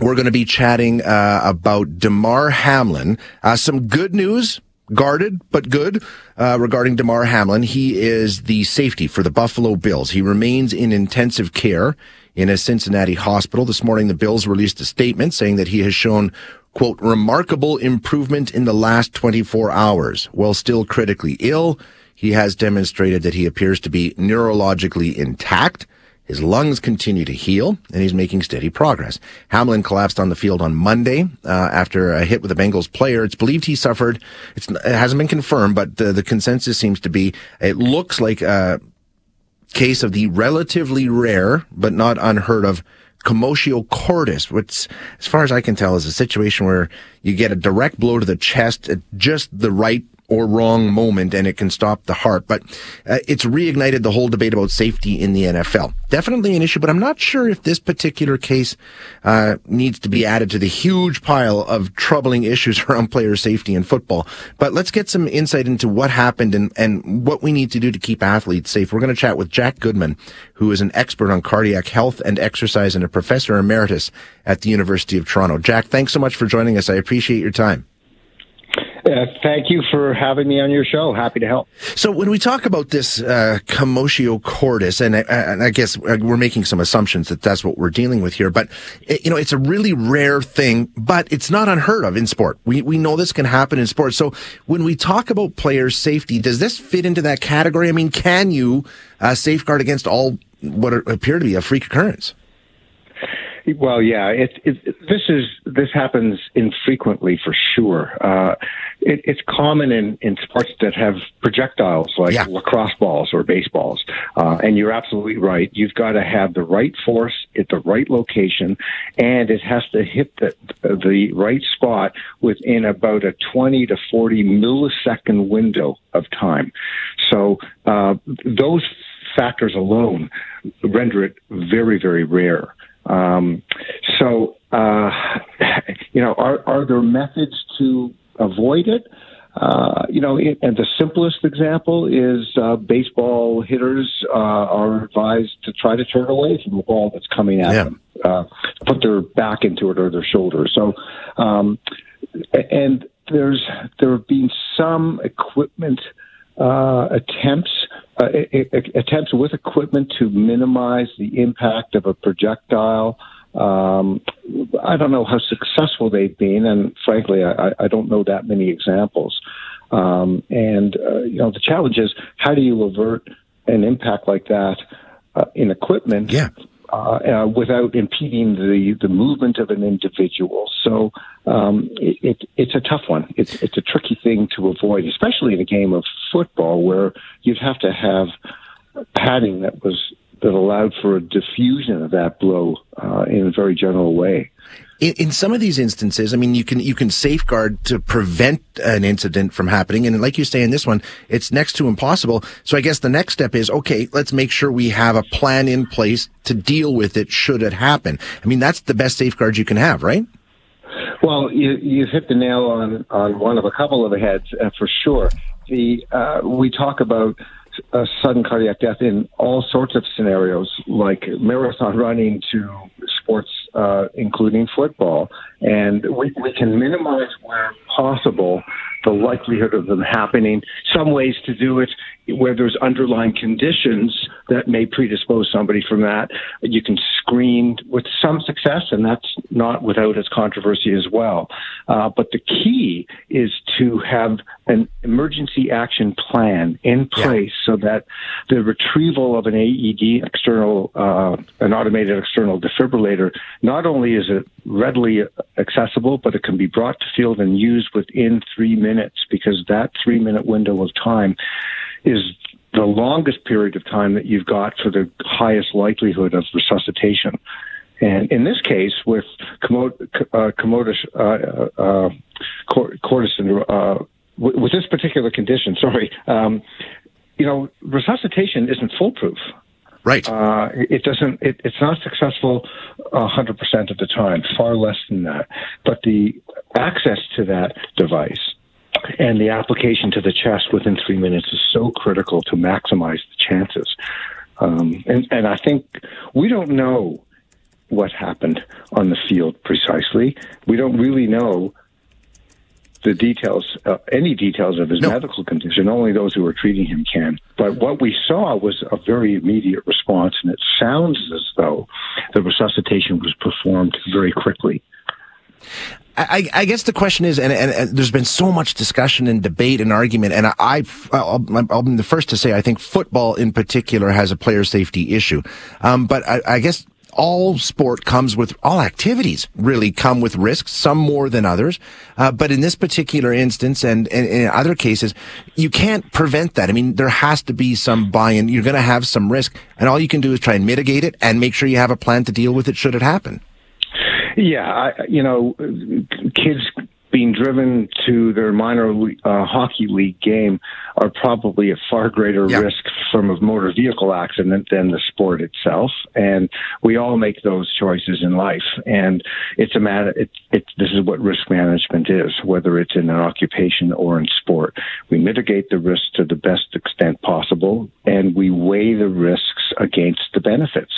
We're going to be chatting uh, about Damar Hamlin. Uh, some good news, guarded but good, uh, regarding Damar Hamlin. He is the safety for the Buffalo Bills. He remains in intensive care in a Cincinnati hospital. This morning, the Bills released a statement saying that he has shown quote, remarkable improvement in the last 24 hours. While still critically ill, he has demonstrated that he appears to be neurologically intact. His lungs continue to heal, and he's making steady progress. Hamlin collapsed on the field on Monday uh, after a hit with a Bengals player. It's believed he suffered. it hasn't been confirmed, but the, the consensus seems to be it looks like a case of the relatively rare but not unheard of commotio cordis, which, as far as I can tell, is a situation where you get a direct blow to the chest at just the right or wrong moment and it can stop the heart. But uh, it's reignited the whole debate about safety in the NFL. Definitely an issue, but I'm not sure if this particular case uh, needs to be added to the huge pile of troubling issues around player safety in football. But let's get some insight into what happened and, and what we need to do to keep athletes safe. We're going to chat with Jack Goodman, who is an expert on cardiac health and exercise and a professor emeritus at the University of Toronto. Jack, thanks so much for joining us. I appreciate your time. Uh, thank you for having me on your show. Happy to help. So, when we talk about this uh, commotio cordis, and, uh, and I guess uh, we're making some assumptions that that's what we're dealing with here, but it, you know, it's a really rare thing, but it's not unheard of in sport. We we know this can happen in sport. So, when we talk about player safety, does this fit into that category? I mean, can you uh, safeguard against all what appear to be a freak occurrence? Well, yeah, it, it, this is this happens infrequently for sure. Uh, it, it's common in, in sports that have projectiles like yeah. lacrosse balls or baseballs, uh, and you're absolutely right. You've got to have the right force at the right location, and it has to hit the the right spot within about a 20 to 40 millisecond window of time. So uh, those factors alone render it very, very rare. Um, so, uh, you know, are, are there methods to avoid it? Uh, you know, it, and the simplest example is uh, baseball hitters uh, are advised to try to turn away from the ball that's coming at yeah. them, uh, put their back into it or their shoulder. So, um, and there's there have been some equipment uh, attempts uh, attempts with equipment to minimize the impact of a projectile. Um, I don't know how successful they've been, and frankly, I, I don't know that many examples. Um, and uh, you know, the challenge is how do you avert an impact like that uh, in equipment? Yeah. Uh, uh, without impeding the, the movement of an individual. So um, it, it, it's a tough one. It's, it's a tricky thing to avoid, especially in a game of football where you'd have to have padding that was that allowed for a diffusion of that blow uh, in a very general way. In, in, some of these instances, I mean, you can you can safeguard to prevent an incident from happening, and like you say in this one, it's next to impossible. So I guess the next step is okay. Let's make sure we have a plan in place to deal with it should it happen. I mean, that's the best safeguard you can have, right? Well, you you hit the nail on on one of a couple of heads uh, for sure. The uh, we talk about a sudden cardiac death in all sorts of scenarios, like marathon running to sports, uh, including football. And we, we can minimize where possible the likelihood of them happening. Some ways to do it where there's underlying conditions that may predispose somebody from that. You can screen with some success, and that's not without its controversy as well. Uh, but the key is to have an emergency action plan in place yeah. so that the retrieval of an AED, external, uh, an automated external defibrillator, not only is it readily accessible, but it can be brought to field and used within three minutes because that three minute window of time is the longest period of time that you've got for the highest likelihood of resuscitation. And in this case, with commod- uh, commodus, uh, uh, cordis, uh, with this particular condition, sorry, um, you know, resuscitation isn't foolproof. Right. Uh, it doesn't. It, it's not successful hundred percent of the time. Far less than that. But the access to that device and the application to the chest within three minutes is so critical to maximize the chances. Um, and, and I think we don't know what happened on the field precisely. We don't really know the details, uh, any details of his no. medical condition. Only those who are treating him can. But what we saw was a very immediate response, and it sounds as though the resuscitation was performed very quickly. I, I, guess the question is, and, and, and, there's been so much discussion and debate and argument, and I, I'll, I'll be the first to say I think football in particular has a player safety issue. Um, but I, I guess all sport comes with all activities really come with risks, some more than others. Uh, but in this particular instance and, and, in other cases, you can't prevent that. I mean, there has to be some buy-in. You're going to have some risk and all you can do is try and mitigate it and make sure you have a plan to deal with it should it happen. Yeah, I, you know, kids being driven to their minor uh, hockey league game are probably at far greater yeah. risk from a motor vehicle accident than the sport itself. And we all make those choices in life. And it's a matter, it, it, this is what risk management is, whether it's in an occupation or in sport. We mitigate the risks to the best extent possible and we weigh the risks against the benefits.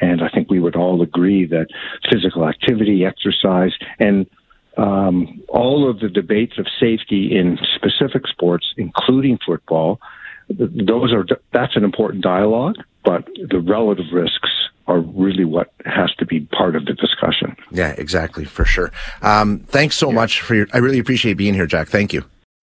And I think we would all agree that physical activity, exercise, and um, all of the debates of safety in specific sports, including football, those are that's an important dialogue, but the relative risks are really what has to be part of the discussion. Yeah, exactly, for sure. Um, thanks so yeah. much for your. I really appreciate being here, Jack. Thank you.